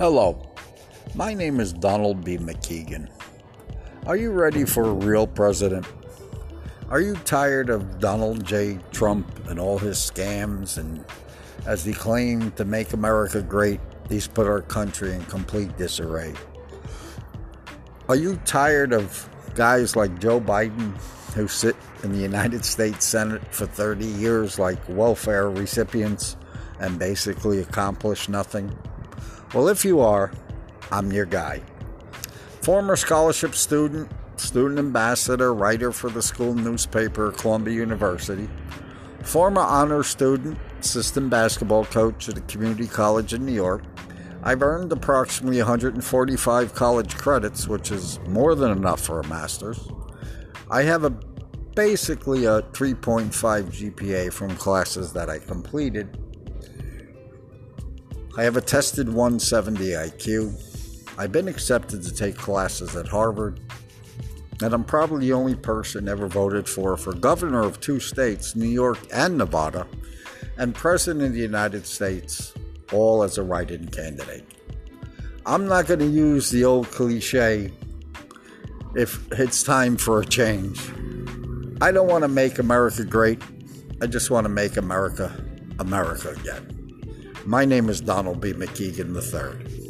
Hello, my name is Donald B. Mckiegan. Are you ready for a real president? Are you tired of Donald J. Trump and all his scams and as he claimed to make America great, he's put our country in complete disarray? Are you tired of guys like Joe Biden who sit in the United States Senate for 30 years like welfare recipients and basically accomplish nothing? Well, if you are, I'm your guy. Former scholarship student, student ambassador, writer for the school newspaper, Columbia University, former honor student, assistant basketball coach at a community college in New York. I've earned approximately 145 college credits, which is more than enough for a master's. I have a basically a 3.5 GPA from classes that I completed. I have a tested 170 IQ. I've been accepted to take classes at Harvard, and I'm probably the only person ever voted for for governor of two states, New York and Nevada, and president of the United States, all as a write in candidate. I'm not going to use the old cliche if it's time for a change. I don't want to make America great. I just want to make America America again. My name is Donald B. Mckiegan III.